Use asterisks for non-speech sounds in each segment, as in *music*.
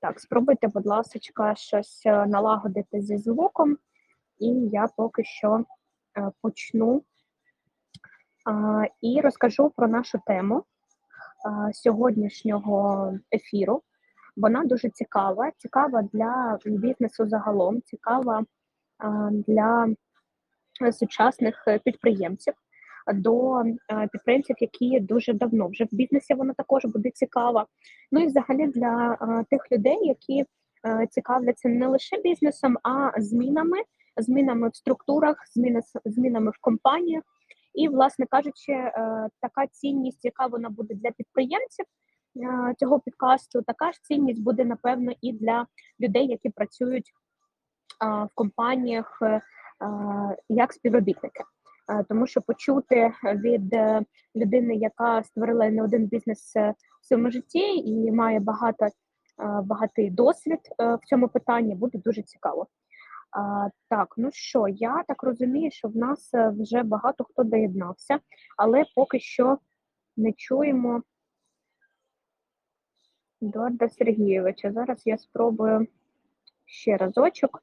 Так, спробуйте, будь ласка, щось е, налагодити зі звуком, і я поки що е, почну і розкажу про нашу тему сьогоднішнього ефіру. Вона дуже цікава, цікава для бізнесу загалом, цікава для сучасних е, підприємців. До е, підприємців, які дуже давно вже в бізнесі, вона також буде цікава. Ну і взагалі для е, тих людей, які е, цікавляться не лише бізнесом, а змінами, змінами в структурах, змінами в компаніях. І, власне кажучи, така цінність, яка вона буде для підприємців цього підкасту, така ж цінність буде напевно і для людей, які працюють в компаніях як співробітники. Е, Тому що почути від е, людини, яка створила не один бізнес е, в своєму житті і має багато багатий досвід в цьому питанні, буде дуже цікаво. Так, ну що, я так розумію, що в нас вже багато хто доєднався, але поки що не чуємо Едуарда Сергійовича. Зараз я спробую ще разочок.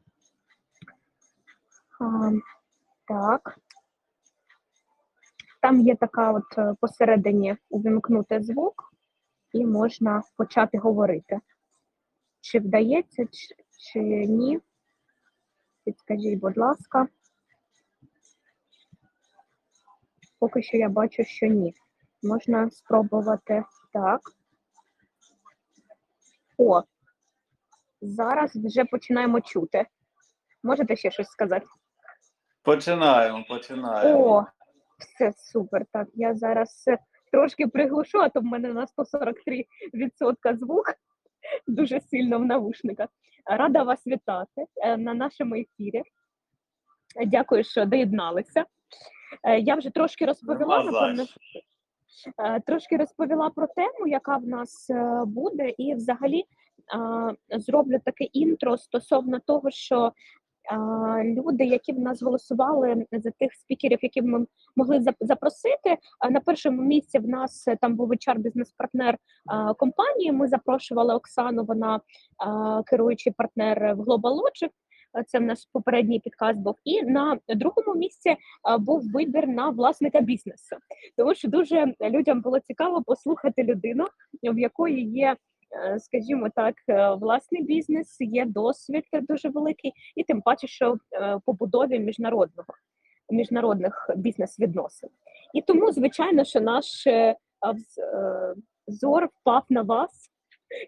Так. Там є така от е, посередині увімкнути звук, і можна почати говорити. Чи вдається, чи, чи ні? Підскажіть, будь ласка. Поки що я бачу, що ні. Можна спробувати так. О, зараз вже починаємо чути. Можете ще щось сказати? Починаємо, починаємо. О, все супер. Так, я зараз трошки приглушу, а то в мене на 143% звук *laughs* дуже сильно в навушниках. Рада вас вітати е, на нашому ефірі. Дякую, що доєдналися. Е, Я вже трошки розповіла, напевно. Е, трошки розповіла про тему, яка в нас буде, і взагалі зроблю таке інтро стосовно того, що люди, які в нас голосували за тих спікерів, які ми могли запросити. На першому місці в нас е, там був HR бізнес-партнер компанії. Ми запрошували Оксану. Вона керуючий партнер в Global Logic. Це в нас попередній підкаст був. І на другому місці був вибір на власника бізнесу тому що дуже людям було цікаво послухати людину, в якої є, скажімо так, е, власний бізнес, є досвід дуже великий, і тим паче, що е, побудові міжнародного міжнародних бізнес-відносин. І тому, звичайно, що наш е, е, зор впав на вас.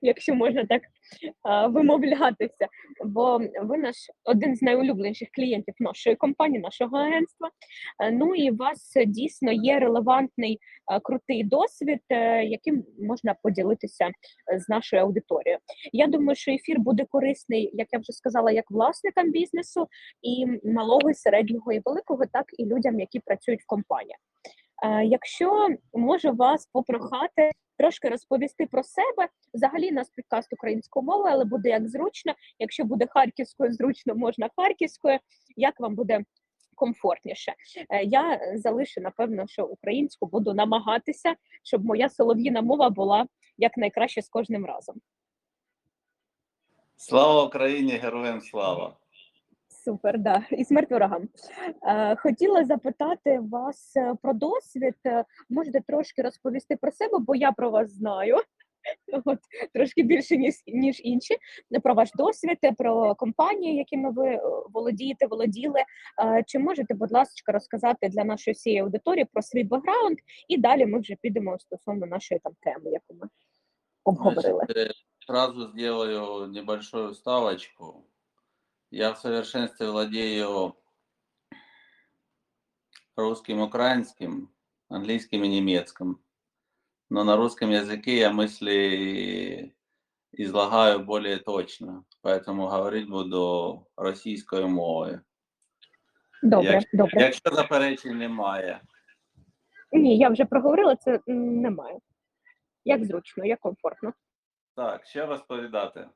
Якщо можна так е, вимовлятися, бо ви наш один з найулюбленіших клієнтів нашої компанії, нашого агентства. Е, Ну і у вас дійсно є релевантний е, крутий досвід, е, яким можна поділитися з нашою аудиторією. Я думаю, що ефір буде корисний, як я вже сказала, як власникам бізнесу, і малого, і середнього, і великого, так і людям, які працюють в компаніях. Якщо можу вас попрохати трошки розповісти про себе, взагалі нас підкаст українською мовою, але буде як зручно. Якщо буде харківською, зручно можна харківською. Як вам буде комфортніше? Е, Я залишу напевно, що українську буду намагатися, щоб моя солов'їна мова була якнайкраще з кожним разом. Слава Україні, героям слава. Супер, да, і смерть ворогам. Е, хотіла запитати вас е, про досвід. Е, Можете трошки розповісти про себе, бо я про вас знаю. *laughs* От трошки більше ніж ніж інші про ваш досвід, про компанії, якими ви володієте, володіли. Чи можете, будь ласка, розказати для нашої всієї аудиторії про свій бекграунд, і далі ми вже підемо стосовно нашої там теми, яку ми обговорили. Значит, сразу сделаю небольшую вставочку. Я в совершенстве владею русским, украинским, английским и немецким. Но на русском языке я мысли излагаю более точно, поэтому говорить буду російською мовою. Добре, Як- добре. Якщо заперечень немає. Ні, я вже проговорила, це м, немає. Як зручно, як комфортно. Так, ще розповідати.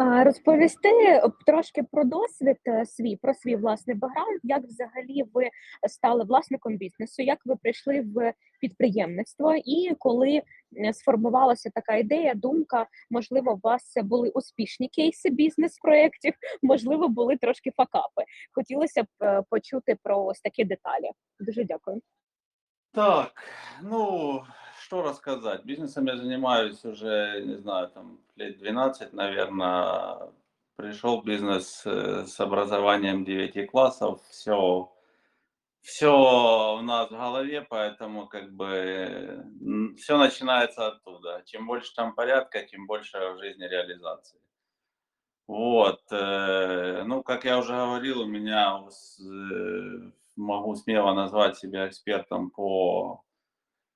Розповісти трошки про досвід е, свій, про свій власний бекграунд, як взагалі ви стали власником бізнесу, як ви прийшли в підприємництво, і коли е, сформувалася така ідея, думка. Можливо, у вас були успішні кейси бізнес-проєктів, *laughs* можливо, були трошки факапи. Хотілося б е, почути про ось такі деталі. Дуже дякую. Так, ну, что рассказать? Бизнесом я занимаюсь уже, не знаю, там лет 12, наверное. Пришел в бизнес э, с образованием 9 классов, все, все у нас в голове, поэтому как бы все начинается оттуда. Чем больше там порядка, тем больше в жизни реализации. Вот, э, ну, как я уже говорил, у меня э, могу смело назвать себя экспертом по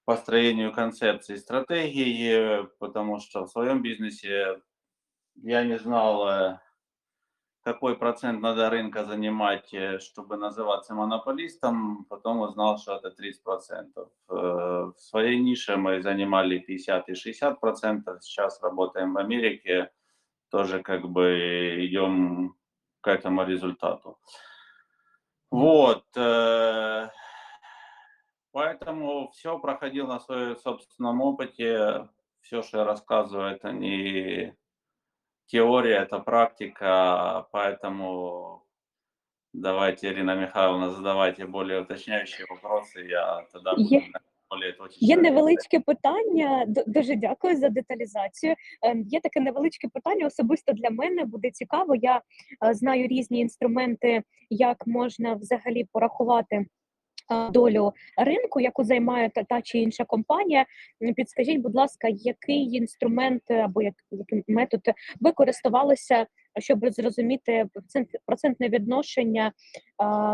построению концепции стратегии, потому что в своем бизнесе я не знал, э, какой процент надо рынка занимать, э, чтобы называться монополистом, потом узнал, что это 30%. Э, В своей нише мы занимали 50 и 60%, сейчас работаем в Америке, тоже как бы идем к этому результату. Вот. э, Поэтому все проходил на своем собственном опыте. Все, что я рассказываю, это не теория, это практика. Поэтому давайте, Ирина Михайловна, задавайте более уточняющие вопросы. Я тогда буду Є- более точечно. Є отвечать. невеличке питання. д- Дуже дякую за деталізацію. Ем, Є таке невеличке питання. Особисто для мене буде цікаво. Я е, знаю різні інструменти, як можна взагалі порахувати. е, Долю ринку, яку займає та, та чи інша компанія, підскажіть, будь ласка, який інструмент е, або як, який метод ви користувалися, щоб зрозуміти процент, процентне відношення, е,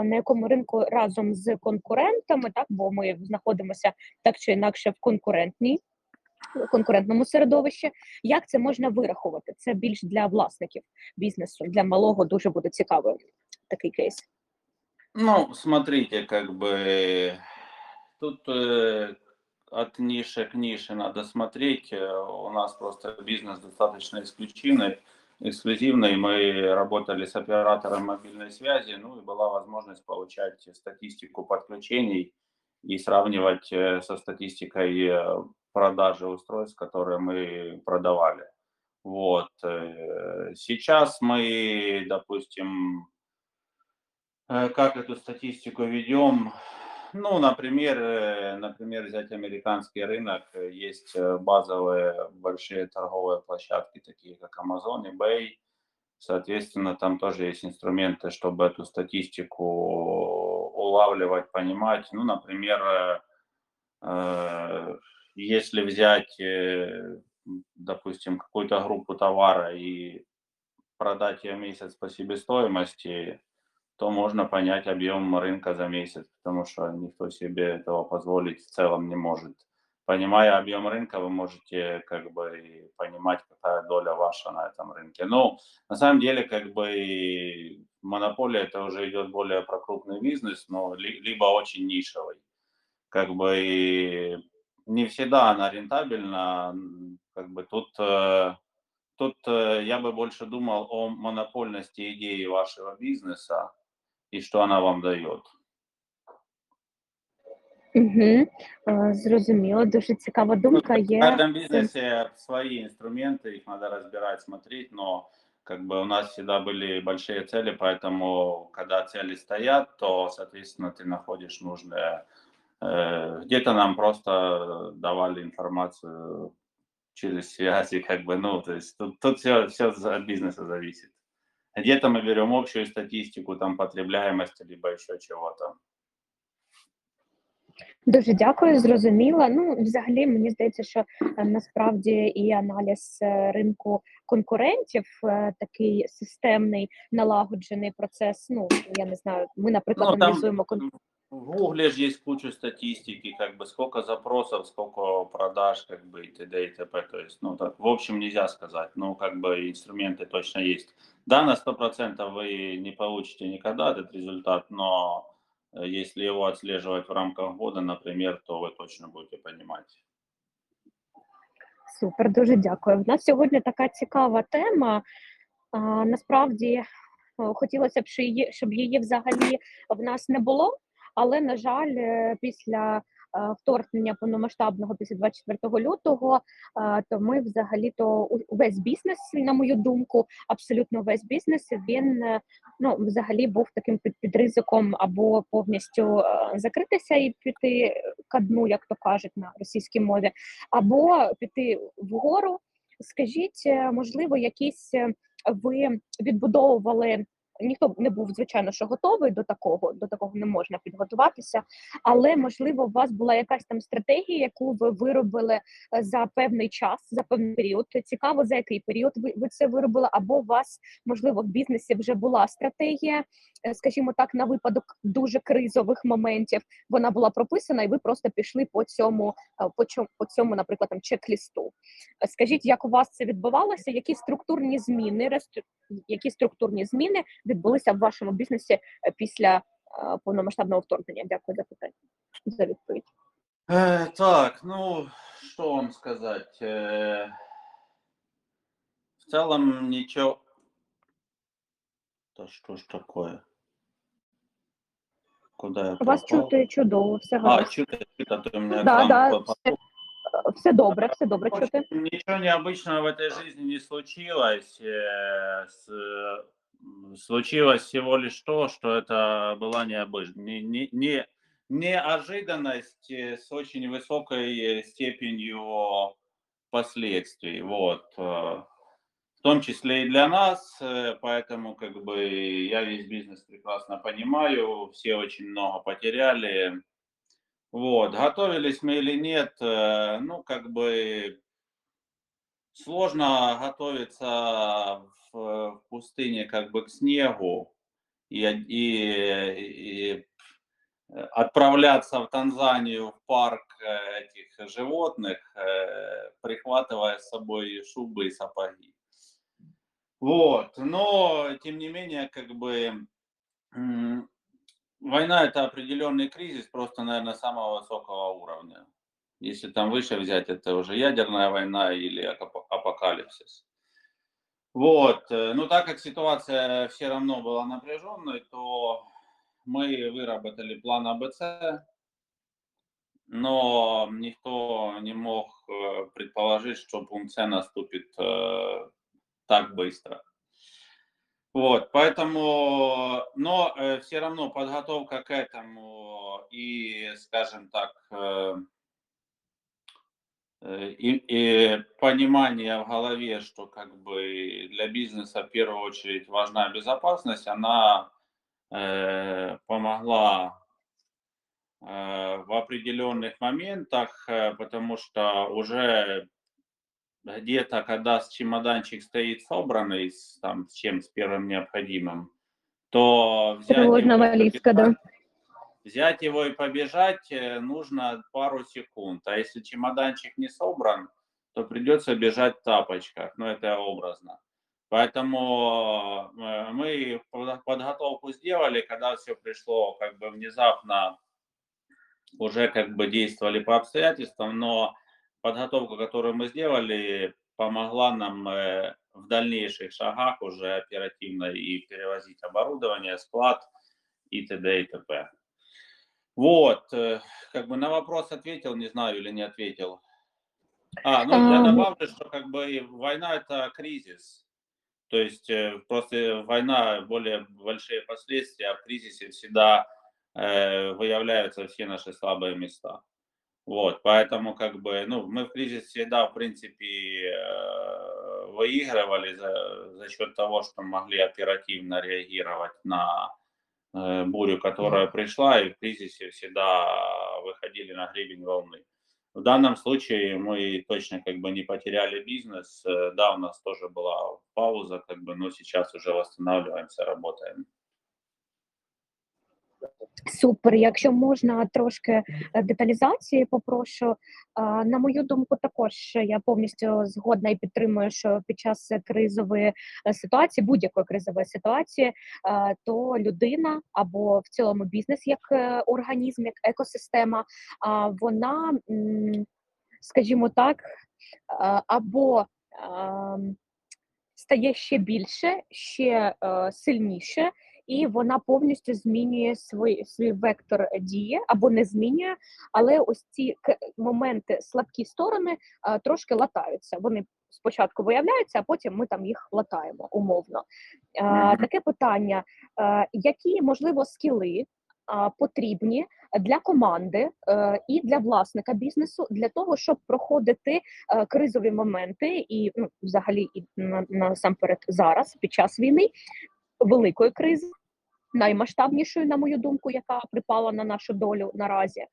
на якому ринку разом з конкурентами, так бо ми знаходимося так чи інакше в конкурентній конкурентному середовищі. Як це можна вирахувати? Це більш для власників бізнесу, для малого дуже буде цікавий такий кейс. Ну, смотрите, как бы тут э, от ниши к нише надо смотреть. Э, У нас просто бизнес достаточно эксклюзивный. Эксклюзивный. Мы работали с оператором мобильной связи, ну и была возможность получать статистику подключений и сравнивать э, со статистикой э, продажи устройств, которые мы продавали. Вот. Сейчас мы, допустим, Как эту статистику ведем? Ну, например, э, например, взять американский рынок, э, есть э, базовые большие торговые площадки, такие как Amazon, eBay. Соответственно, там тоже есть инструменты, чтобы эту статистику улавливать, понимать. Ну, например, э, э, если взять, э, допустим, какую-то группу товара и продать ее месяц по себестоимости, то можно понять объем рынка за месяц, потому что никто себе этого позволить в целом не может. Понимая объем рынка, вы можете как бы понимать, какая доля ваша на этом рынке. Но на самом деле как бы монополия это уже идет более про крупный бизнес, но ли- либо очень нишевый. Как бы не всегда она рентабельна. Как бы тут э, тут э, я бы больше думал о монопольности идеи вашего бизнеса и что она вам дает. Угу. Зрозуміло, дуже цікава Ну, думка. в Є каждом бизнесе свои инструменты, их надо разбирать, смотреть, но как бы у нас всегда были большие цели, поэтому когда цели стоят, то, соответственно, ты находишь нужное. Э, Где-то нам просто давали информацию через связи, как бы, ну, то есть тут, тут все, все от бизнеса зависит. Где-то мы берем общую статистику, там, потребляемости, либо еще чего-то. Дуже дякую, зрозуміла. Ну, взагалі, мені здається, що е, насправді і аналіз е, ринку конкурентів е, такий системний налагоджений процес. Ну я не знаю. Ми, наприклад, Ну, там аналізуємо кон... в Гугле же есть куча статистики, как бы сколько запросов, сколько продаж, как бы и т.д. и т.п. То есть, ну, так, в общем, нельзя сказать, но как бы инструменты точно есть. Да, на 100% вы не получите никогда этот результат, но э, если его отслеживать в рамках года, например, то вы точно будете понимать. Супер, дуже дякую. В нас сьогодні така цікава тема. А, насправді о, хотілося б, щоб її, щоб її взагалі в нас не було, але на жаль, е, після вторгнення повномасштабного після 24 лютого, е, то ми взагалі то весь бізнес, на мою думку, абсолютно весь бізнес він е, ну взагалі був таким під, під ризиком або повністю е, закритися і піти ка дну, як то кажуть на російській мові, або піти вгору. Скажіть, е, можливо, якісь е, ви відбудовували. Ніхто не був звичайно, що готовий до такого, до такого не можна підготуватися. Але можливо, у вас була якась там стратегія, яку ви виробили е, за певний час, за певний період. Цікаво, за який період ви, ви це виробили, або у вас можливо в бізнесі вже була стратегія, е, скажімо так, на випадок дуже кризових моментів. Вона була прописана, і ви просто пішли по цьому, е, по чому, по цьому, наприклад, там чек-лісту. Скажіть, як у вас це відбувалося? Які структурні зміни, які структурні зміни відбулися в вашому бізнесі е, після е, повномасштабного вторгнення? Дякую за питання за відповідь. Э, Так, ну, что вам сказать? Э, В целом ничего... Да что ж такое? Куда я Вас пропал? чути чудово, все А, гаразд. чуть а то у меня Да, экран да, по- по- Е, Все добре, все добре В чути. общем, Ничего необычного в этой жизни не случилось. Э, с- м, Случилось всего лишь то, что это была необычная, не, не, не- неожиданность с очень высокой степенью последствий. Вот. э, В том числе и для нас, э, поэтому как бы я весь бизнес прекрасно понимаю, все очень много потеряли. Вот, готовились мы или нет, э, ну, как бы сложно готовиться в, пустыне как бы к снегу и, и- и отправляться в Танзанию в парк э, этих животных, э, прихватывая с собой шубы и сапоги. Вот, но тем не менее, как бы Война это определенный кризис, просто, наверное, самого высокого уровня. Если там выше взять, это уже ядерная война или апо- апокалипсис. Вот. э, Ну, так как ситуация все равно была напряженной, то мы выработали план АБЦ, но никто не мог э, предположить, что пункт С наступит э, так быстро. Вот, поэтому, но все равно подготовка к этому и, скажем так, и, и понимание в голове, что как бы для бизнеса в первую очередь важна безопасность, она э, помогла э, в определенных моментах, э, потому что уже где-то, когда с чемоданчик стоит собранный, с, там, с чем, с первым необходимым, то взять и валізка, да. Взять его и побежать э, нужно пару секунд. А если чемоданчик не собран, то придется бежать в тапочках. Ну, это образно. Поэтому э, мы под- подготовку сделали, когда все пришло как бы внезапно, уже как бы действовали по обстоятельствам, но подготовка, которую мы сделали, помогла нам э, в дальнейших шагах уже оперативно и перевозить оборудование, склад и т.д. и т.п. Вот, э, как бы на вопрос ответил, не знаю или не ответил. А, ну я ну- добавлю, что как бы война это кризис. То есть э, просто война более большие последствия, а в кризисе всегда э, выявляются все наши слабые места. Вот, поэтому как бы, ну, мы в кризис всегда, в принципе, э, выигрывали за, за счет того, что могли оперативно реагировать на бурю, которая пришла, и в кризисе всегда выходили на гребень волны. В данном случае мы точно как бы не потеряли бизнес. Э, Да, у нас тоже была пауза, как бы, но сейчас уже восстанавливаемся, работаем. Супер. Якщо можна трошки е, деталізації, попрошу. На мою думку, також я повністю згодна і підтримую, що під час кризової е, ситуації, будь-якої кризової ситуації, е, то людина або в цілому бізнес як організм, як екосистема, вона, скажімо так, або ем, стає ще більше, ще сильніше і вона повністю змінює свій, свій вектор дії або не змінює, але ось ці моменти, слабкі сторони трошки латаються. Вони спочатку виявляються, а потім ми там їх латаємо умовно. Таке питання: які можливо скіли потрібні для команди е, і для власника бізнесу для того, щоб проходити е, кризові моменти, і ну, взагалі і насамперед зараз, під час війни, великої кризи, наймасштабнішої, на мою думку, яка припала на нашу долю наразі.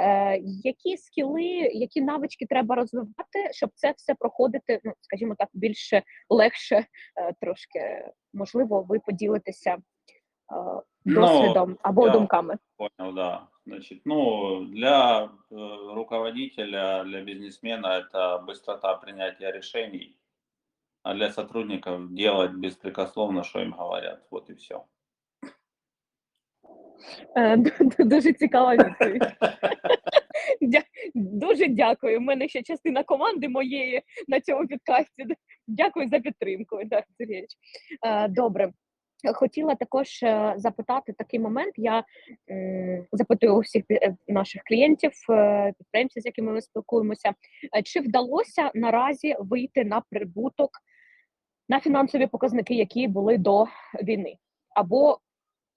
Е, Які скіли, які навички треба розвивати, щоб це все проходити, ну скажімо так, більше легше, е, трошки можливо, ви поділитеся Ну, досвідом або я думками. Понял, да. Значит, ну, для э, руководителя, для бизнесмена это быстрота принятия решений, а для сотрудников делать беспрекословно, что им говорят. Вот и все. Е, *laughs* Дуже цікава відповідь. *laughs* Дуже дякую. У мене ще частина команди моєї на цьому підкасті. Дякую за підтримку. Е, Добре. Хотіла також е, запитати такий момент. Я м, запитую у е, наших клієнтів, е, підприємців, з якими ми спілкуємося, е, чи вдалося наразі вийти на прибуток на фінансові показники, які були до війни, або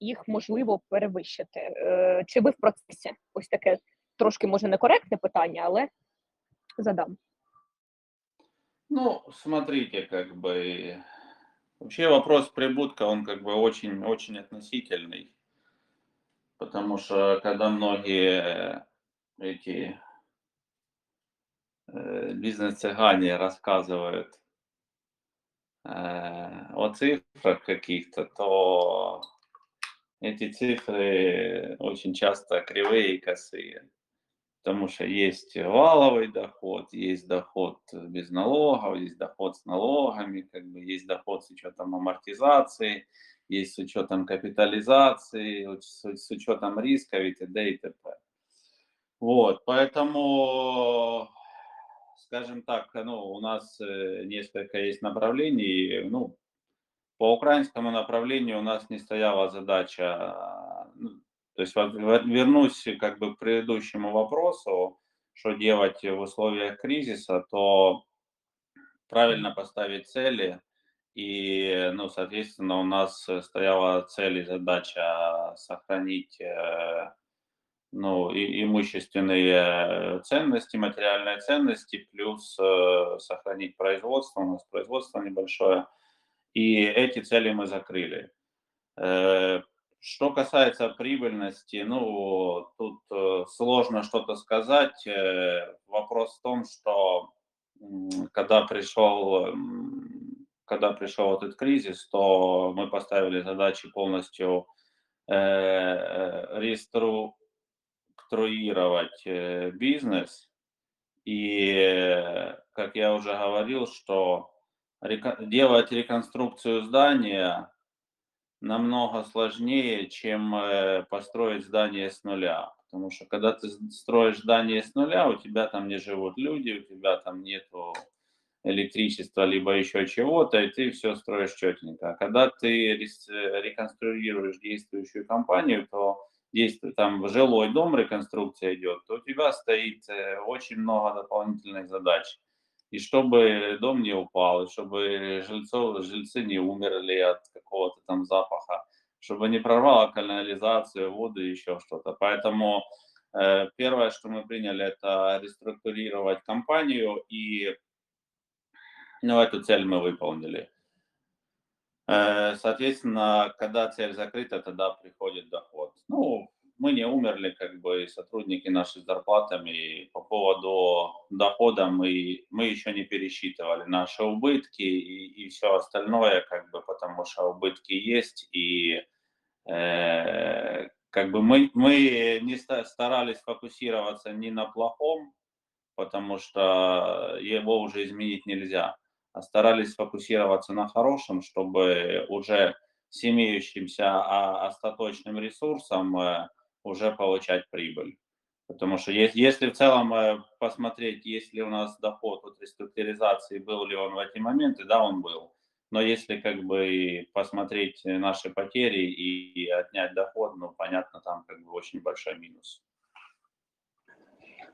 їх можливо перевищити? Е, Чи ви в процесі? Ось таке трошки може некоректне питання, але задам. Ну, смотрите, как бы вообще вопрос прибутка, он как бы очень, очень относительный, потому что когда многие эти э, бизнес-цыгане рассказывают э, о цифрах каких-то, то эти цифры очень часто кривые и косые. Потому что есть валовый доход, есть доход без налогов, есть доход с налогами, как бы есть доход с учетом амортизации, есть с учетом капитализации, с, учетом рисков и т.д. и т.п. Вот, поэтому, скажем так, ну, у нас э, несколько есть направлений, ну, по украинскому направлению у нас не стояла задача, ну, то есть вернусь как бы к предыдущему вопросу, что делать в условиях кризиса, то правильно поставить цели, и, ну, соответственно, у нас стояла цель и задача сохранить э, ну, и, имущественные ценности, материальные ценности, плюс э, сохранить производство, у нас производство небольшое, и эти цели мы закрыли. Э, что касается прибыльности, ну, тут э, сложно что-то сказать. Э, вопрос в том, что когда пришел, когда пришел этот кризис, то мы поставили задачи полностью реструктурировать бизнес. И, как я уже говорил, что делать реконструкцию здания намного сложнее, чем э, построить здание с нуля. Потому что когда ты строишь здание с нуля, у тебя там не живут люди, у тебя там нету электричества, либо еще чего-то, и ты все строишь четенько. А когда ты реконструируешь действующую компанию, то действует там жилой дом, реконструкция идет, то у тебя стоит э, очень много дополнительных задач и чтобы дом не упал, и чтобы жильцов, жильцы не умерли от какого-то там запаха, чтобы не прорвало канализацию, воду и еще что-то. Поэтому э, первое, что мы приняли, это реструктурировать компанию, и ну, эту цель мы выполнили. Э, соответственно, когда цель закрыта, тогда приходит доход. Ну, мы не умерли, как бы сотрудники наши с зарплатами. По поводу дохода мы, мы еще не пересчитывали наши убытки и, и все остальное, как бы, потому что убытки есть, и э, как бы мы, мы не старались фокусироваться ни на плохом, потому что его уже изменить нельзя, а старались фокусироваться на хорошем, чтобы уже с имеющимся а, остаточным ресурсом э, уже получать прибыль. Потому что если, в целом э, посмотреть, есть ли у нас доход от реструктуризации, был ли он в эти моменты, да, он был. Но если как бы посмотреть наши потери и отнять доход, ну, понятно, там как бы очень большой минус.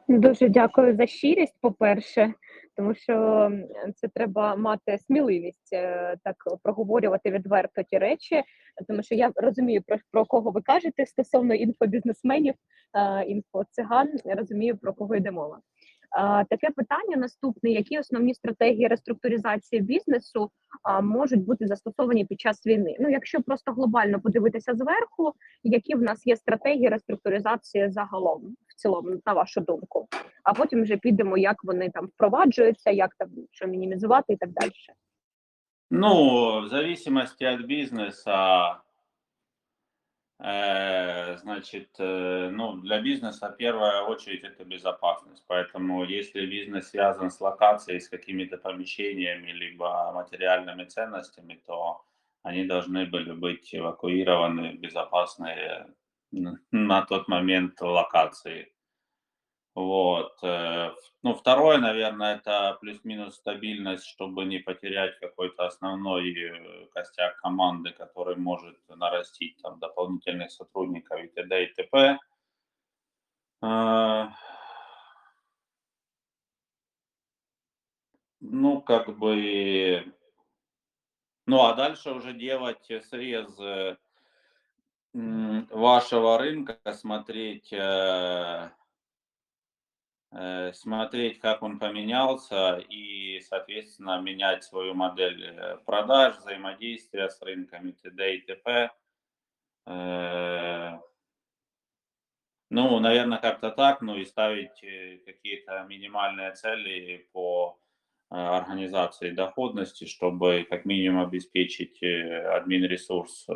Дуже дякую за щирість, по-перше, тому що це треба мати сміливість е, так проговорювати відверто ті речі, тому що я розумію про, про кого ви кажете стосовно інфобізнесменів, е, інфоциган, я розумію про кого йде мова. Е, Таке питання наступне: які основні стратегії реструктуризації бізнесу можуть бути застосовані під час війни? Ну, якщо просто глобально подивитися зверху, які в нас є стратегії реструктуризації загалом цілому, на вашу думку? А потім вже підемо, як вони там впроваджуються, як там що мінімізувати і так далі. Ну, в зависимости от бизнеса, э, значит, э, ну, для бизнеса в первую очередь это безопасность. Поэтому если бизнес связан с локацией, с какими-то помещениями, либо материальными ценностями, то они должны были быть эвакуированы в безопасные н- на тот момент локации. Вот. э, Ну, второе, наверное, это плюс-минус стабильность, чтобы не потерять какой-то основной э, костяк команды, который может нарастить там дополнительных сотрудников и т.д. и т.п. А, Ну, как бы... Ну, а дальше уже делать срез э, вашего рынка, смотреть, э, э, смотреть, как он поменялся, и, соответственно, менять свою модель э, продаж, взаимодействия с рынками т.д. и т.п. Ну, наверное, как-то так, ну и ставить какие-то минимальные цели по организации доходности, чтобы как минимум обеспечить э, админ-ресурс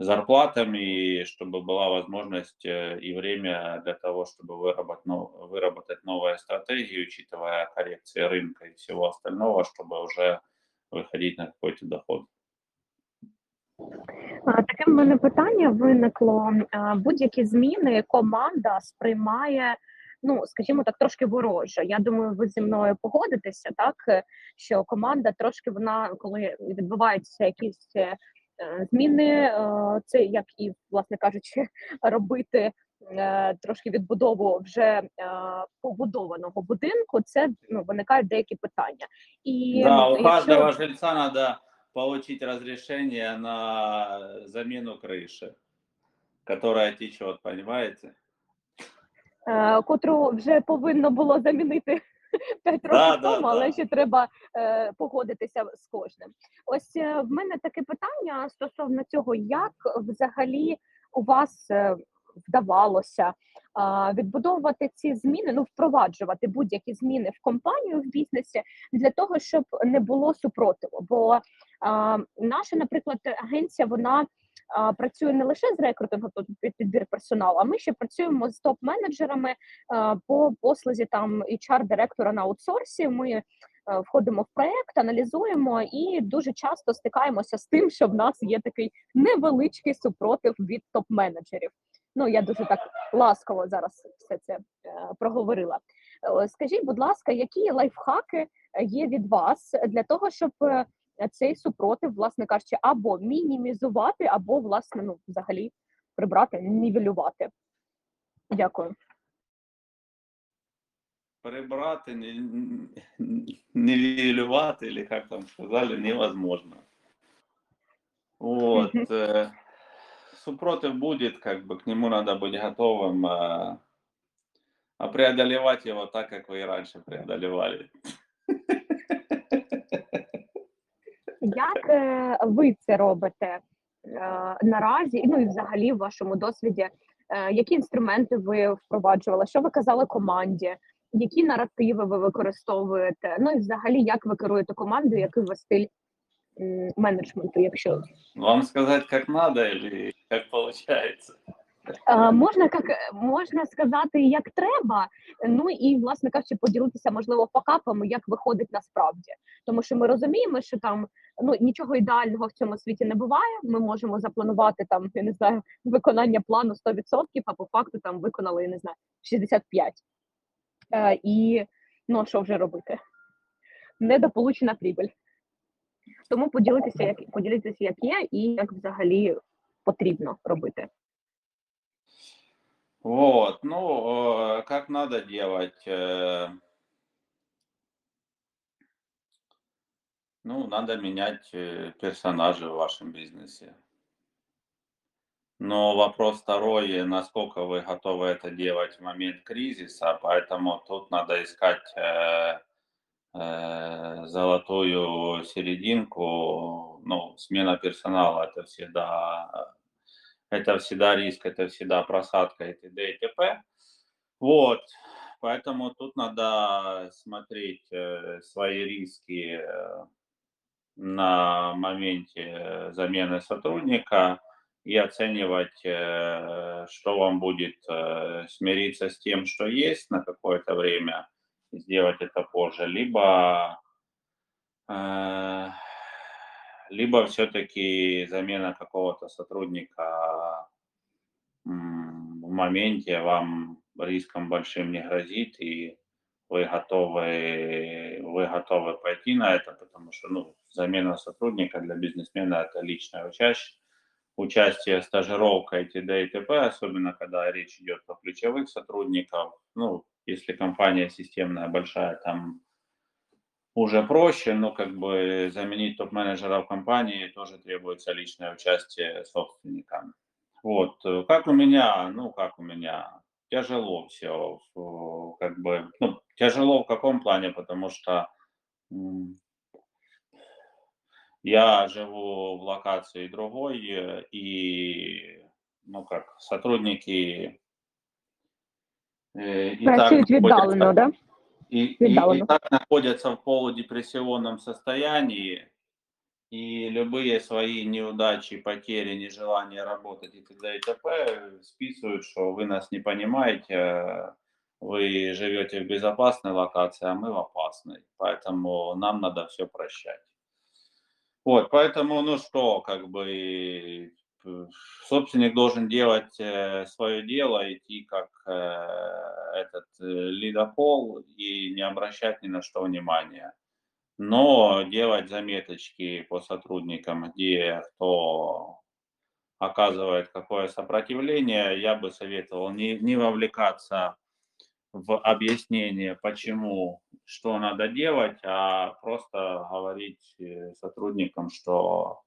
э, зарплатами, и чтобы была возможность э, и время для того, чтобы выработать, нов- выработать новые стратегии, учитывая коррекции рынка и всего остального, чтобы уже выходить на какой-то доход. А, Таке в мене питання виникло. А, Будь-які зміни команда сприймає, ну скажімо так, трошки вороже. Я думаю, ви зі мною погодитеся, так е, що команда трошки вона, коли відбуваються якісь е, е, зміни, е, це як і, власне кажучи, *laughs* робити. е, Трошки відбудову вже е, побудованого будинку, це ну виникають деякі питання, і Да, у якщо- каждого жильца надо получить разрешение на замену крыши, которая течет, понимаете? е, котру вже повинно було замінити *laughs* 5 Да, років да, тому, але да. ще треба е, погодитися з кожним. Ось е, в мене таке питання стосовно цього, як взагалі у вас е, вдавалося відбудовувати ці зміни, ну впроваджувати будь-які зміни в компанію в бізнесі для того, щоб не було супротиву. Бо наша, наприклад, агенція вона працює не лише з рекрутингом, тобто під підбір персоналу, а ми ще працюємо з топ-менеджерами по послузі там HR-директора на аутсорсі. Ми е, входимо в проект, аналізуємо і дуже часто стикаємося з тим, що в нас є такий невеличкий супротив від топ-менеджерів. Ну я дуже так ласково зараз все це е, проговорила. Е, Скажіть, будь ласка, які лайфхаки є від вас для того, щоб цей супротив, власне кажучи, або мінімізувати, або власне ну взагалі прибрати, нівелювати? Дякую. Прибрати, не- нивелировать, или как там сказали, невозможно. Вот. Мгм. э, Супротив будет, как бы к нему надо быть готовым, а а преодолевать его так, как вы и раньше преодолевали. Як е, ви це робите е, наразі? Ну і взагалі в вашому досвіді, е, які інструменти ви впроваджували? Що ви казали команді? Які наративи ви використовуєте? Ну і взагалі, як ви керуєте командою, який у вас стиль менеджменту? Якщо Вам сказати, как надо чи як получается? Е, можна як можна сказати, як треба. Ну і власне кажучи, поділитися можливо факапами, як виходить насправді, тому що ми розуміємо, що там ну нічого ідеального в цьому світі не буває. Ми можемо запланувати там, я не знаю, виконання плану 100%, а по факту там виконали, я не знаю, 65%. Е, і ну що вже робити? Недополучена прибыль. Тому поділитися, як поділитися, як є, і як взагалі потрібно робити. Вот, ну, э, как надо делать? э, Ну, надо менять э, персонажей в вашем бизнесе. Но вопрос второй, насколько вы готовы это делать в момент кризиса, поэтому тут надо искать э, э, золотую серединку. Ну, смена персонала это всегда, это всегда риск, это всегда просадка и т.д. и т.п. Вот, поэтому тут надо смотреть э, свои риски э, на моменте замены сотрудника и оценивать, э, что вам будет э, смириться с тем, что есть на какое-то время, сделать это позже, либо, э, либо все-таки замена какого-то сотрудника в моменте вам риском большим не грозит, и вы готовы, вы готовы пойти на это, потому что ну, замена сотрудника для бизнесмена это личное участие, участие, стажировка и т.д. и т.п., особенно когда речь идет о ключевых сотрудников. Ну, если компания системная, большая, там уже проще, но как бы заменить топ-менеджера в компании тоже требуется личное участие собственника. Вот, э, как у меня, ну, как у меня, тяжело все, как бы, ну, тяжело в каком плане, потому что я живу в локации другой, э, и, ну, как, сотрудники э, и так Працюють віддалено, находятся- да? И, и- так находятся в полудепрессионном состоянии, и любые свои неудачи, потери, нежелание работать и т.д. и т.п. списывают, что вы нас не понимаете, э, вы живете в безопасной локации, а мы в опасной. Поэтому нам надо все прощать. Вот, поэтому, ну что, как бы собственник должен делать свое дело, идти как э, этот э, лидопол и не обращать ни на что внимания. Но делать заметочки по сотрудникам, где кто оказывает какое сопротивление, я бы советовал не, не вовлекаться в объяснение, почему, что надо делать, а просто говорить э, сотрудникам, что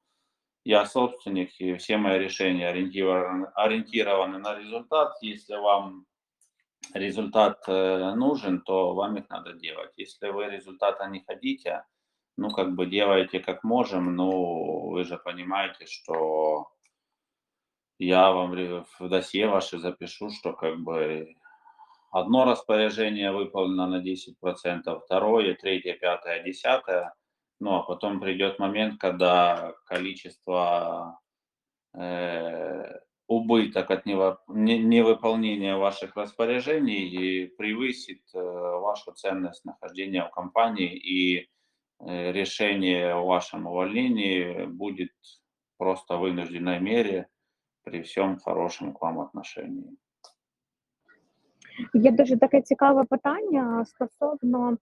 я собственник, и все мои решения ориентированы, ориентированы на результат. Если вам результат э, нужен, то вам их надо делать. Если вы результата не хотите, ну, как бы делайте как можем, но вы же понимаете, что я вам в досье ваше запишу, что как бы одно распоряжение выполнено на 10%, второе, третье, пятое, десятое, ну, а потом придет момент, когда количество э, убыток от не- невыполнения ваших распоряжений превысит э, вашу ценность нахождения в компании, и э, решение о вашем увольнении будет просто вынужденной мере при всем хорошем к вам отношении. Є дуже таке цікаве питання стосовно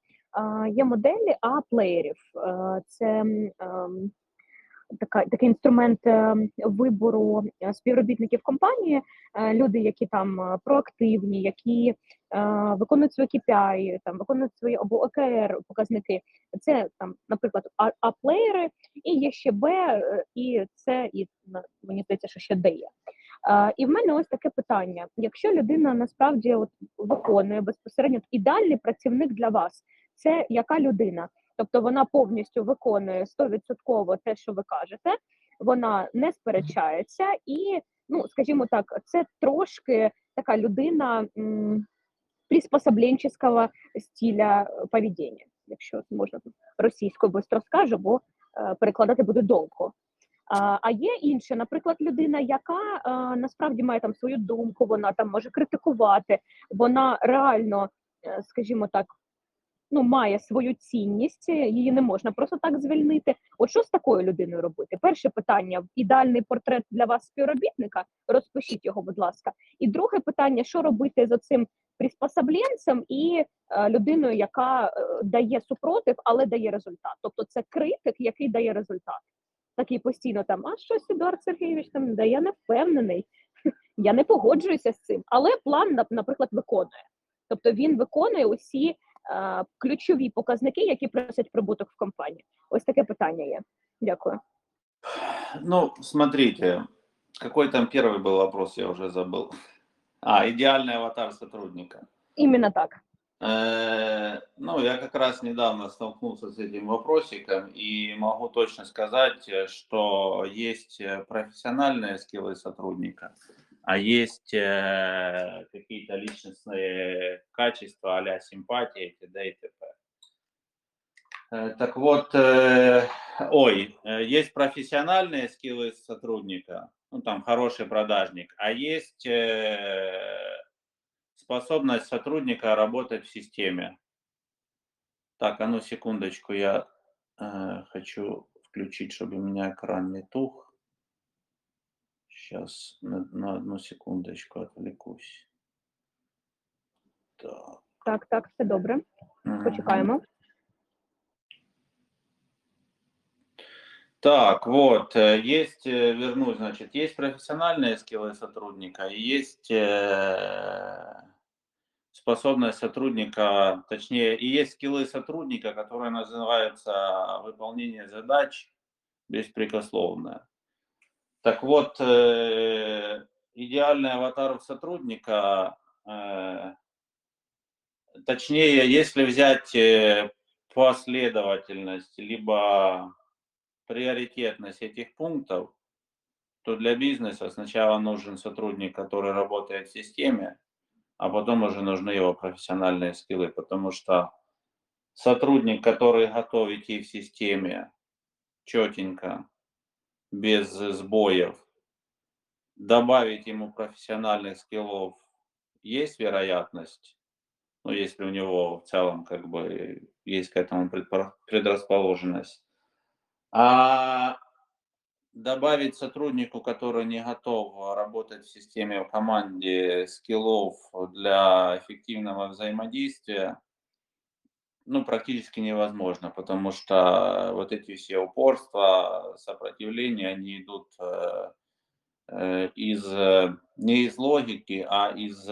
є моделі А-плеєрів. Е, Це ем, така, такий інструмент е, вибору е, співробітників компанії, е, люди, які там е, проактивні, які е, виконують свої KPI, там виконують свої або ОКР показники. Це там, наприклад, А-плеєри, і є ще Б, е, і С, і мені здається, що ще Д є. Е, І в мене ось таке питання: якщо людина насправді от виконує безпосередньо ідеальний працівник для вас, це яка людина? Тобто вона повністю виконує 100% те, що ви кажете, вона не сперечається, і, ну скажімо так, це трошки така людина м, приспособленческого стиля поведіння, якщо можна російською бистро скажу, бо е, перекладати буде довго. А, а є інша, наприклад, людина, яка е, насправді має там свою думку, вона там може критикувати, вона реально, е, скажімо так, ну має свою цінність, її не можна просто так звільнити. От що з такою людиною робити? Перше питання: ідеальний портрет для вас співробітника. Розпишіть його, будь ласка. І друге питання: що робити з оцим приспособленцем і е, людиною, яка е, дає супротив, але дає результат. Тобто це критик, який дає результат. Такий постійно там, а щось Едуард Сергійович там да я не впевнений. Я не погоджуюся з цим, але план, наприклад, виконує. Тобто він виконує усі ключові показники, які приносять прибуток в компанії. Ось таке питання є. Дякую. Ну, смотрите, какой там первый был вопрос, я уже забыл. А, идеальный аватар сотрудника. Іменно так. Э, Ну, я как раз недавно столкнулся с этим вопросиком и могу точно сказать, э, что есть э, профессиональные скиллы сотрудника, а есть э, какие-то личностные качества а-ля симпатия, и т.д. и т.п. Э, Так вот, э, ой, э, есть профессиональные скиллы сотрудника, ну там хороший продажник, а есть э, способность сотрудника работать в системе. Так, а ну секундочку, я э, хочу включить, чтобы у меня экран не тух. Сейчас на, на одну секундочку отвлекусь. Так. Так, так, все добре. мгм. Почекаємо. Так, вот, э, есть, э, вернусь, значит, есть профессиональные скиллы сотрудника, есть э, способность сотрудника, точнее, и есть скиллы сотрудника, которые называются выполнение задач беспрекословно. Так вот, э, идеальный аватар сотрудника, э, точнее, если взять э, последовательность, либо приоритетность этих пунктов, то для бизнеса сначала нужен сотрудник, который работает в системе, а потом уже нужны его профессиональные скиллы, потому что сотрудник, который готов идти в системе четенько, без сбоев, добавить ему профессиональных скиллов есть вероятность, ну, если у него в целом как бы есть к этому предрасположенность. А добавить сотруднику, который не готов работать в системе, в команде скиллов для эффективного взаимодействия, ну, практически невозможно, потому что вот эти все упорства, сопротивления, они идут э, э, из, э, не из логики, а из,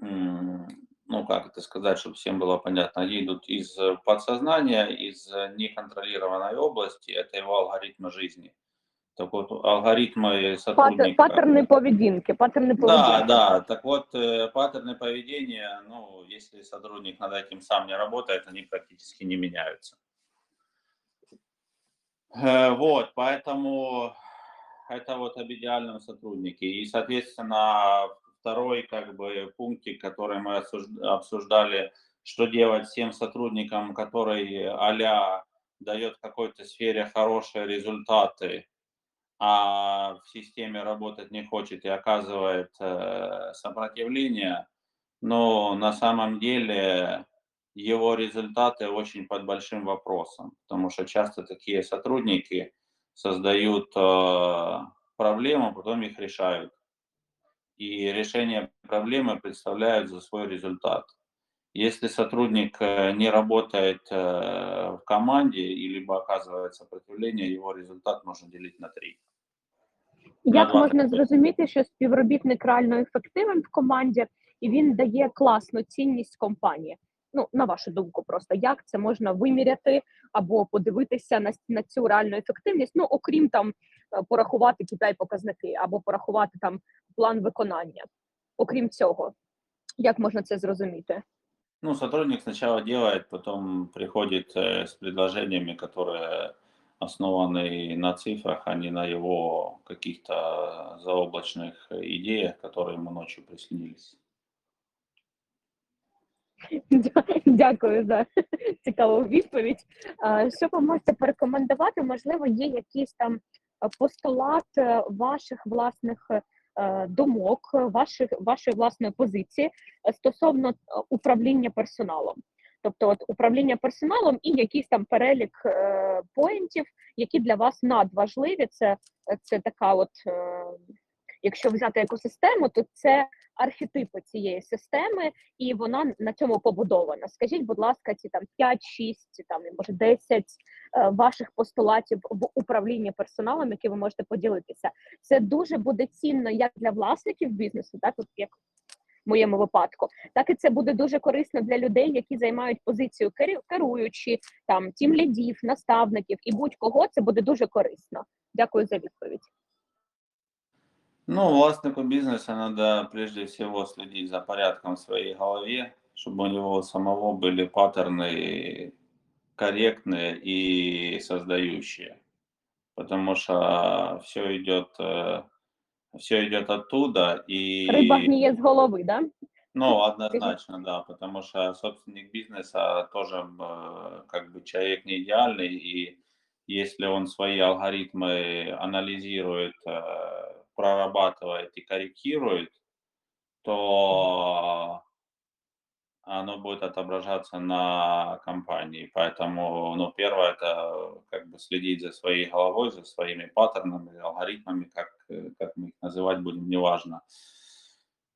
ну, как это сказать, чтобы всем было понятно, они идут из подсознания, из неконтролированной области, это его алгоритмы жизни. Так вот, алгоритмы сотрудника... паттерни поведінки, паттерни Да, поведінки. да. Так вот, э, паттерны поведения, ну, если сотрудник над этим сам не работает, они практически не меняются. Э, Вот, поэтому это вот об идеальном сотруднике. И, соответственно, второй как бы пунктик, который мы обсуждали, что делать всем сотрудникам, который а дает в какой-то сфере хорошие результаты, а в системе работать не хочет и оказывает э, сопротивление, но на самом деле его результаты очень под большим вопросом, потому что часто такие сотрудники создают э, проблему, потом их решают. И решение проблемы представляют за свой результат. Если сотрудник э, не работает в команде и либо оказывает сопротивление, его результат можно делить на три. Як можна зрозуміти, що співробітник реально ефективен в команді і він дає класну цінність компанії? Ну, на вашу думку, просто як це можна виміряти або подивитися на, на цю реальну ефективність? Ну, окрім там е, порахувати KPI показники або порахувати там план виконання. Окрім цього, як можна це зрозуміти? Ну, сотрудник сначала делает, потом приходит э, с предложениями, которые основаны на цифрах, а не на его каких-то заоблачных идеях, которые ему ночью приснились. *laughs* Дя- Дякую за *laughs* цікаву відповідь. А, Що ви можете порекомендувати? Можливо, є якийсь там е, постулат е, ваших власних е, думок, ваших вашої власної позиції е, стосовно е, управління персоналом. Тобто, от управління персоналом і якийсь там перелік е, поінтів, які для вас надважливі. Це, це така, от е, якщо взяти екосистему, то це архетипи цієї системи, і вона на цьому побудована. Скажіть, будь ласка, ці там 5, 6, там може 10 е, ваших постулатів в управлінні персоналом, які ви можете поділитися. Це дуже буде цінно як для власників бізнесу, так от як моєму випадку, так і це буде дуже корисно для людей, які займають позицію керу- керуючі, там тім лідів, наставників і будь-кого. Це буде дуже корисно. Дякую за відповідь. Ну, властнику бизнеса надо прежде всего следить за порядком в своей голове, чтобы у него самого были паттерны корректные и создающие. Потому что все идет, все идет оттуда и... Риба гніє з голови, да? Ну, однозначно, да, потому что собственник бизнеса тоже э, как бы человек не идеальный, и если он свои алгоритмы анализирует, э, прорабатывает и корректирует, то оно будет отображаться на компании. Поэтому, ну, первое это как бы следить за своей головой, за своими паттернами, алгоритмами, как, э, как мы их называть будем, неважно.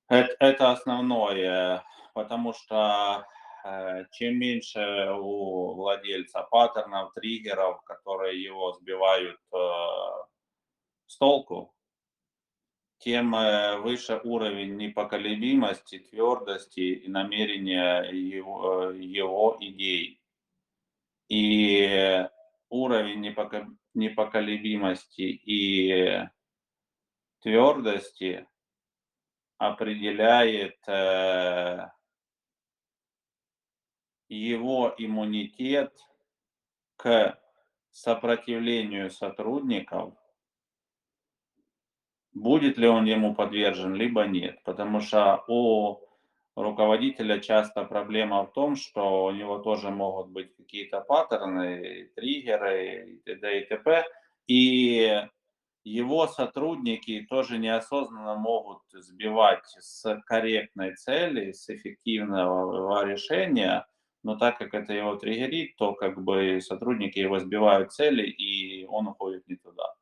Это, это основное, потому что э, чем меньше у владельца паттернов, триггеров, которые его сбивают э, с толку, тем э, выше уровень непоколебимости, твердости и намерения его, э, его идей. И уровень непоко- непоколебимости и твердости определяет э, его иммунитет к сопротивлению сотрудников, будет ли он ему подвержен, либо нет. Потому что у руководителя часто проблема в том, что у него тоже могут быть какие-то паттерны, триггеры и т.д. и т.п. И его сотрудники тоже неосознанно могут сбивать с корректной цели, с эффективного решения, но так как это его триггерит, то как бы сотрудники его сбивают цели, и он уходит не туда.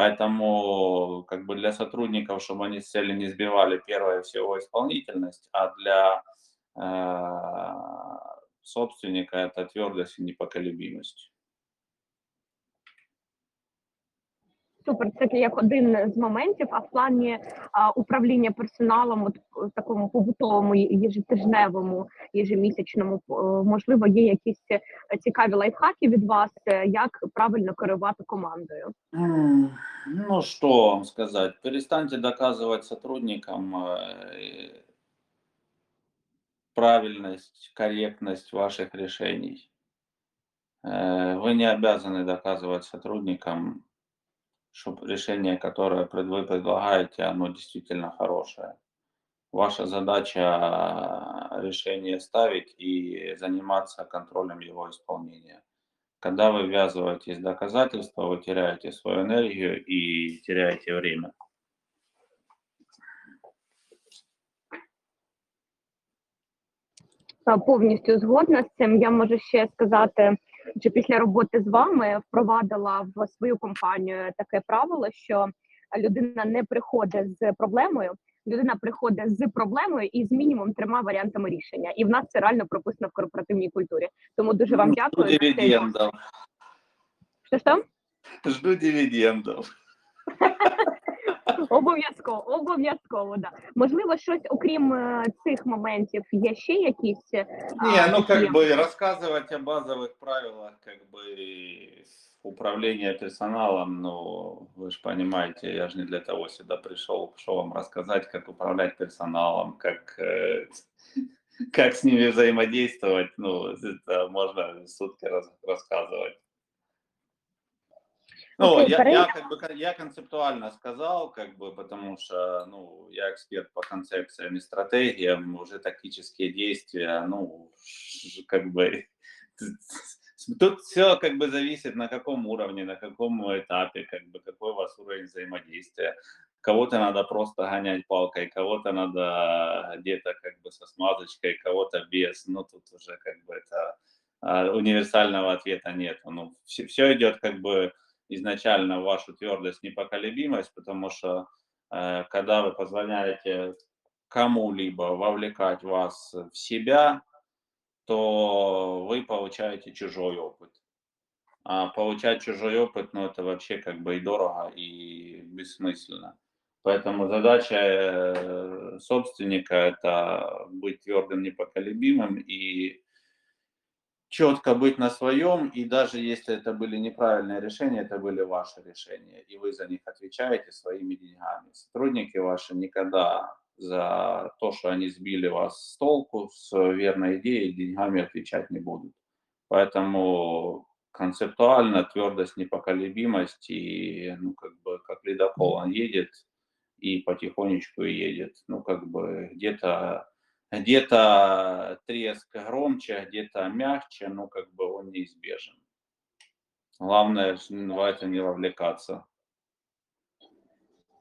Поэтому как бы для сотрудников, чтобы они с цели не сбивали, первое всего исполнительность, а для э, собственника это твердость и непоколебимость. Супер, це як один з моментів, а в плані а, управління персоналом, от в такому побутовому, єжетижневому, єжемісячному, е, можливо, є якісь е, цікаві лайфхаки від вас, е, як правильно керувати командою. М, Ну, что вам сказать? Перестаньте доказывать сотрудникам э, правильность, корректность ваших решений. Э, Вы не обязаны доказывать сотрудникам, что решение, которое вы предлагаете, оно действительно хорошее. Ваша задача решение ставить и заниматься контролем его исполнения. Когда вы ввязываетесь в доказательства, вы теряете свою энергию и теряете время. Е, Повністю згодна з цим. Я можу ще сказати, що після роботи з вами впровадила в свою компанію таке правило, що людина не приходить з проблемою, людина приходить з проблемою і з мінімум трьома варіантами рішення. І в нас це реально прописано в корпоративній культурі. Тому дуже вам дякую. за цей дивидендов. Що що? Жду дивидендов. *laughs* Обов'язково, обов'язково, да. Можливо, щось окрім е, цих моментів є ще якісь. е, Не, ну такі? как бы рассказывать о базовых правилах как бы управления персоналом, ну вы же понимаете, я же не для того сюда пришел, что вам рассказать, как управлять персоналом, как, э, *laughs* как с ними взаимодействовать, ну это можно сутки раз- рассказывать. Ну, Окей, я, я, как бы, я концептуально сказал, как бы, потому что, ну, я эксперт по концепциям и стратегиям, уже тактические действия, ну, как бы, *laughs* тут все как бы зависит на каком уровне, на каком этапе, как бы, какой у вас уровень взаимодействия. кого-то надо просто гонять палкой, кого-то надо где-то как бы со смазочкой, кого-то без. Ну, тут уже как бы это а, универсального ответа нет. Ну, все, все идет как бы изначально вашу твердость, непоколебимость, потому что э, когда вы позволяете кому-либо вовлекать вас в себя, то вы получаете чужой опыт. А получать чужой опыт, ну, это вообще как бы и дорого, и бессмысленно. Поэтому задача э, собственника – это быть твердым, непоколебимым и четко быть на своем, и даже если это были неправильные решения, это были ваши решения, и вы за них отвечаете своими деньгами. Сотрудники ваши никогда за то, что они сбили вас с толку, с верной идеей, деньгами отвечать не будут. Поэтому концептуально твердость, непоколебимость и, ну, как бы, как ледокол, он едет и потихонечку едет. Ну, как бы, где-то где-то треск громче, где-то мягче, но как бы он неизбежен. Главное в это не вовлекаться.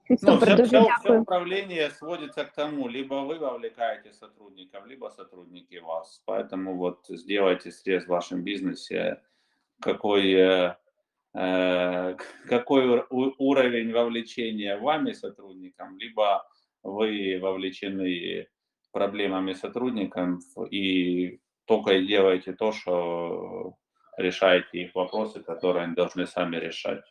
Ну, все, все, все управление сводится к тому, либо вы вовлекаете сотрудников, либо сотрудники вас. Поэтому вот сделайте срез в вашем бизнесе, какой, э, э, какой уровень вовлечения вами сотрудникам, либо вы вовлечены проблемами сотрудников и только и делаете то, что решаете их вопросы, которые они должны сами решать.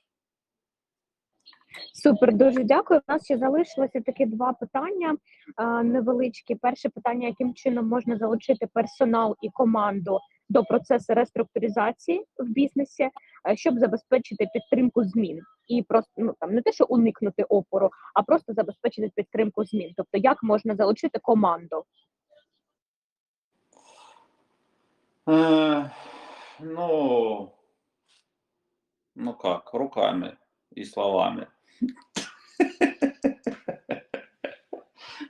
Супер, дуже дякую. У нас ще залишилося такі два питання а, невеличкі. Перше питання: яким чином можна залучити персонал і команду до процесу реструктуризації в бізнесі, е, щоб забезпечити підтримку змін і просто ну там не те, що уникнути опору, а просто забезпечити підтримку змін. Тобто, як можна залучити команду? Э, Ну, ну как, руками и словами.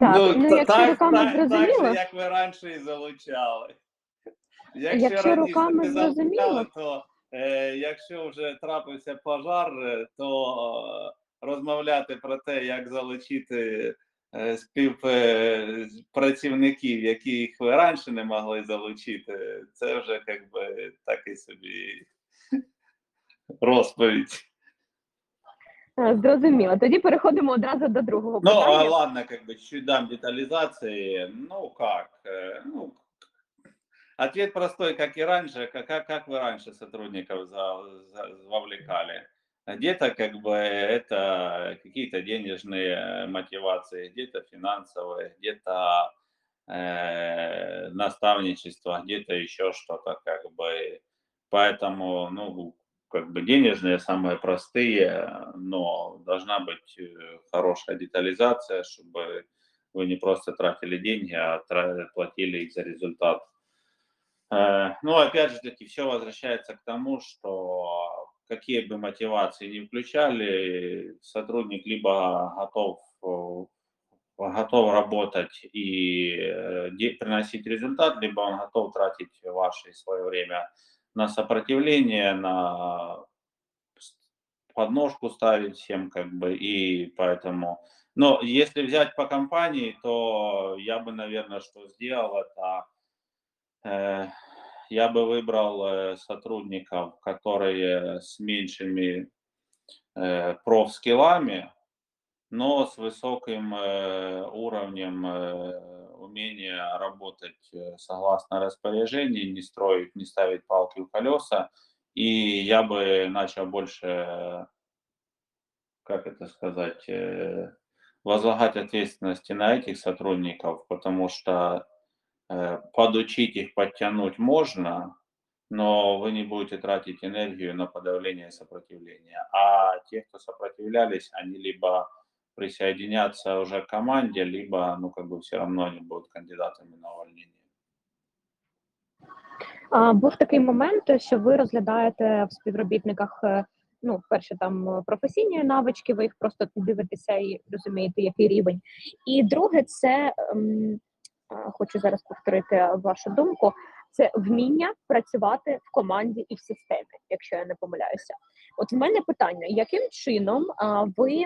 Так, ну, та- якщо так, руками так, так зрозуміло, же, як ви раніше і залучали. Якщо раніше руками зрозуміло. то е, якщо вже трапився пожар, е, то е, розмовляти про те, як залучити е, співпрацівників, яких ви раніше не могли залучити, це вже як би такий собі *laughs* розповідь. зрозуміло. Тоді переходимо одразу до другого Ну, питання. а, ладно, как бы чуть дам детализации. Ну, как? Ну, ответ простой, как и раньше. Как, как, вы раньше сотрудников за, за- вовлекали? Где-то как бы это какие-то денежные мотивации, где-то финансовые, где-то э, наставничество, где-то еще что-то как бы. Поэтому, ну, как бы денежные самые простые, но должна быть э, хорошая детализация, чтобы вы не просто тратили деньги, а платили их за результат. Э, Ну, опять же таки, все возвращается к тому, что какие бы мотивации ни включали, сотрудник либо готов, э, готов работать и э, приносить результат, либо он готов тратить ваше свое время на сопротивление, на подножку ставить всем, как бы, и поэтому... Но если взять по компании, то я бы, наверное, что сделал, это я бы выбрал э, сотрудников, которые с меньшими э, профскиллами, но с высоким э, уровнем э, умения работать э, согласно распоряжению, не строить, не ставить палки в колеса. И я бы начал больше, как это сказать, э, возлагать ответственности на этих сотрудников, потому что э, подучить их, подтянуть можно, но вы не будете тратить энергию на подавление сопротивления. А те, кто сопротивлялись, они либо присоединятся уже к команде, либо, ну, как бы все равно они будут кандидатами на увольнение. А, був такий момент, що ви розглядаєте в співробітниках. е, Ну, перше, там е, професійні навички, ви їх просто дивитеся і розумієте, який рівень. І друге, це ем, а, хочу зараз повторити вашу думку. Це вміння працювати в команді і в системі, якщо я не помиляюся. От в мене питання: яким чином ви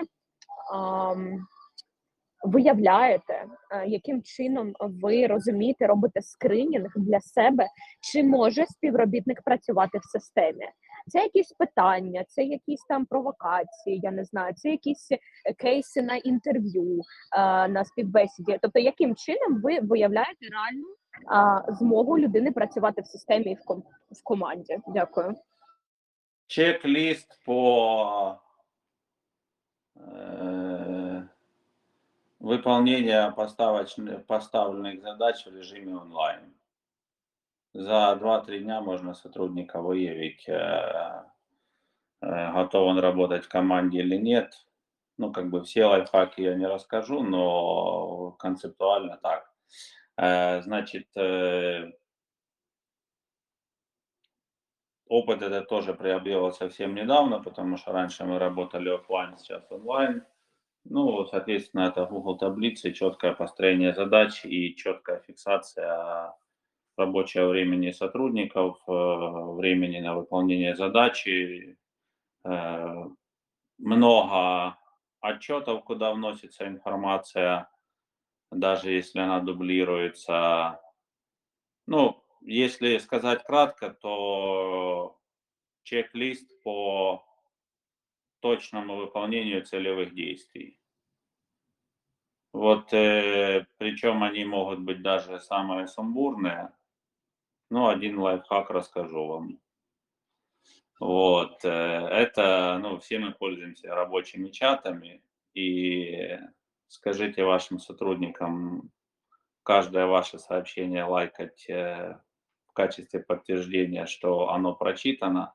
виявляєте, е, яким чином ви розумієте, робите скринінг для себе, чи може співробітник працювати в системі? Це якісь питання, це якісь там провокації, я не знаю, це якісь е, кейси на інтерв'ю, е, на співбесіді. Тобто, яким чином ви виявляєте реальну а, змогу людини працювати в системі і в, ком- в команді? Дякую. Чек-лист по э, выполнению поставочных, поставленных задач в режиме онлайн. За 2-3 дня можно сотрудника выявить, э, э, готов он работать в команде или нет. Ну, как бы все лайфхаки я не расскажу, но концептуально так. Э, Значит, опыт это тоже приобрел совсем недавно, потому что раньше мы работали офлайн, сейчас онлайн. Ну, соответственно, это Google таблицы, четкое построение задач и четкая фиксация рабочего времени сотрудников, э, времени на выполнение задачи, э, много отчетов, куда вносится информация, даже если она дублируется. Ну, если сказать кратко, то чек-лист по точному выполнению целевых действий. Вот, э, причем они могут быть даже самые сумбурные. Ну, один лайфхак расскажу вам. Вот, э, это, ну, все мы пользуемся рабочими чатами, и скажите вашим сотрудникам каждое ваше сообщение лайкать э, в качестве подтверждения, что оно прочитано,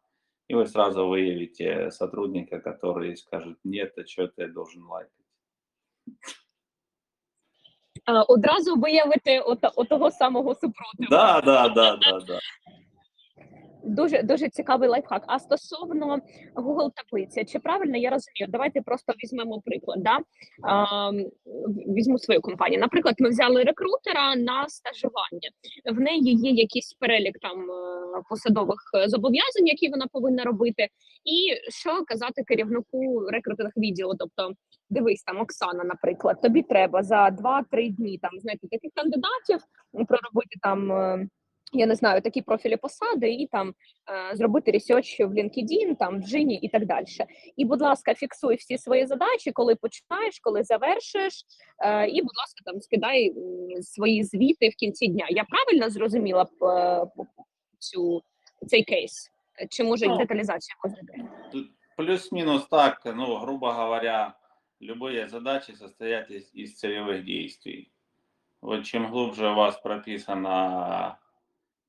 и вы сразу выявите сотрудника, который скажет, нет, а что ты должен лайкать. А, одразу виявити от, отого самого супротиву. Да, да, да, да, да. Дуже дуже цікавий лайфхак. А стосовно Google таблиці, чи правильно я розумію? Давайте просто візьмемо приклад. Да? А, візьму свою компанію. Наприклад, ми взяли рекрутера на стажування. В неї є якийсь перелік там е, посадових е, зобов'язань, які вона повинна робити. І що казати керівнику рекрутинг відділу? Тобто, дивись там, Оксана, наприклад, тобі треба за 2-3 дні там знайти таких кандидатів, проробити там. Я не знаю, такі профілі посади, і там зробити research в LinkedIn, там в Djinni і так далі. І, будь ласка, фіксуй всі свої задачі, коли починаєш, коли завершиш, е, і, будь ласка, там скидай свої звіти в кінці дня. Я правильно зрозуміла б цю цей кейс? Чи може Ну, деталізація може? Тут плюс-минус так, ну, грубо говоря, любые задачи состоят из, из целевых действий. Вот чем глубже у вас прописана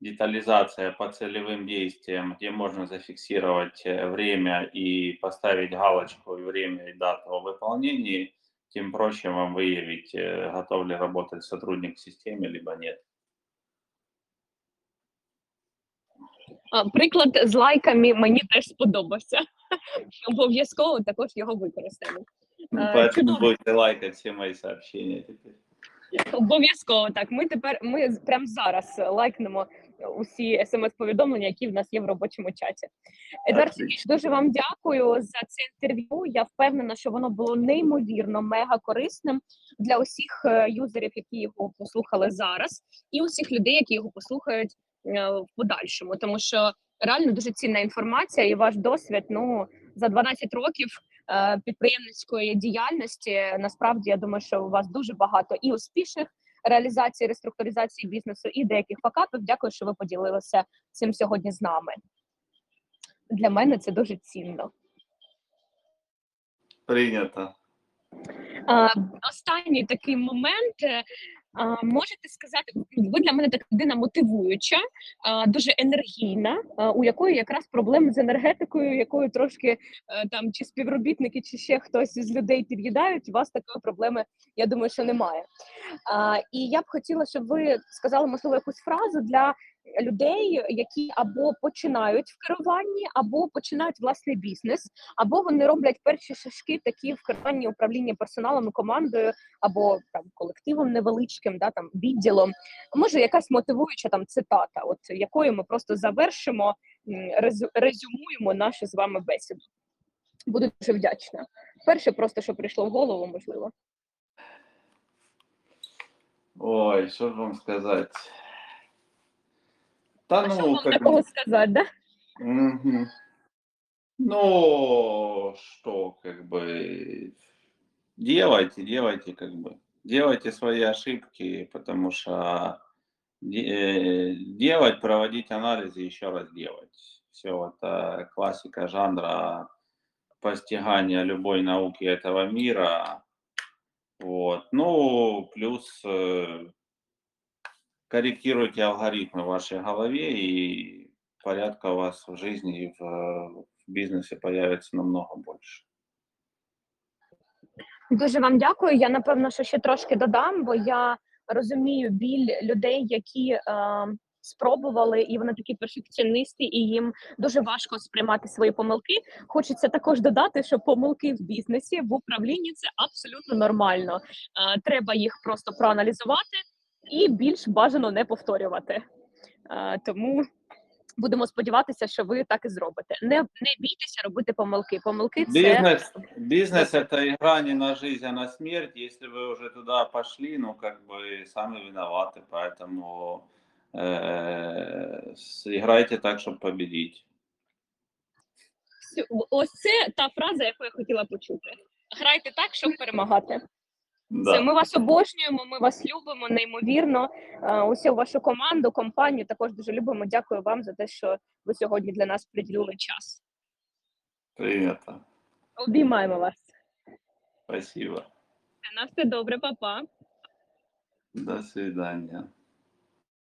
детализация по целевым действиям, где можно зафиксировать э, время и поставить галочку и время и дату о выполнении, тем проще вам выявить, э, готов ли работать сотрудник в системе, либо нет. А, Приклад з лайками мені теж сподобався. *laughs* Обов'язково також його використаємо. Ну, Э, Поэтому будете лайкать все мои сообщения теперь. Обов'язково так. Ми тепер ми прямо зараз лайкнемо усі смс-повідомлення, які в нас є в робочому чаті. Сергійович, дуже вам дякую за це інтерв'ю. Я впевнена, що воно було неймовірно мега корисним для усіх е, юзерів, які його послухали зараз, і усіх людей, які його послухають е, в подальшому, тому що реально дуже цінна інформація і ваш досвід. Ну за 12 років е, підприємницької діяльності. Насправді я думаю, що у вас дуже багато і успішних реалізацій, реструктуризації бізнесу, і деяких факапів. Дякую, що ви поділилися цим сьогодні з нами. Для мене це дуже цінно. Прийнято. А, останній такий момент. Можете сказати, ви для мене така людина мотивуюча, дуже енергійна, у якої якраз проблеми з енергетикою, якою трошки е, там чи співробітники, чи ще хтось з людей під'їдають. У вас такої проблеми, я думаю, що немає. І я б хотіла, щоб ви сказали, можливо, якусь фразу для людей, які або починають в керуванні, або починають власний бізнес, або вони роблять перші шашки такі в керуванні управління персоналом і командою, або там колективом невеличким, да там відділом. Може, якась мотивуюча там цитата, от якою ми просто завершимо, резюмуємо нашу з вами бесіду. Буду дуже вдячна. перше, просто що прийшло в голову, можливо. Ой, что же вам сказать? Да А ну, как такого бы, сказати, да? мгм. Ну, что, как бы, делайте, делайте, как бы, делайте свои ошибки, потому что де- э, делать, проводить анализы, еще раз делать. Все, это классика жанра постигания любой науки этого мира. Вот. Ну, плюс э, корректируйте алгоритмы в вашей голове, и порядка у вас в жизни и в, в бизнесе появится намного больше. Дуже вам дякую. Я напевно, що ще трошки додам, бо я розумію біль людей, які е, спробували, і вони такі перфекціоністи, і їм дуже важко сприймати свої помилки. Хочеться також додати, що помилки в бізнесі в управлінні це абсолютно нормально. Е, треба їх просто проаналізувати і більш бажано не повторювати. Е, тому будемо сподіватися, що ви так і зробите. Не, не бійтеся робити помилки. Помилки це Бизнес, бизнес это игра не на жизнь, а на смерть. Если вы уже туда пошли, ну, как бы, сами виноваты, поэтому э, играйте так, чтобы победить. Всю- Ось це та фраза, яку я хотіла почути. Грайте так, щоб перемагати. Да. Це ми вас обожнюємо, ми вас любимо неймовірно. Е, Усю вашу команду, компанію також дуже любимо. Дякую вам за те, що ви сьогодні для нас приділили час. Привіт. Обіймаємо вас. Спасибо. На все добре, папа. До свидания.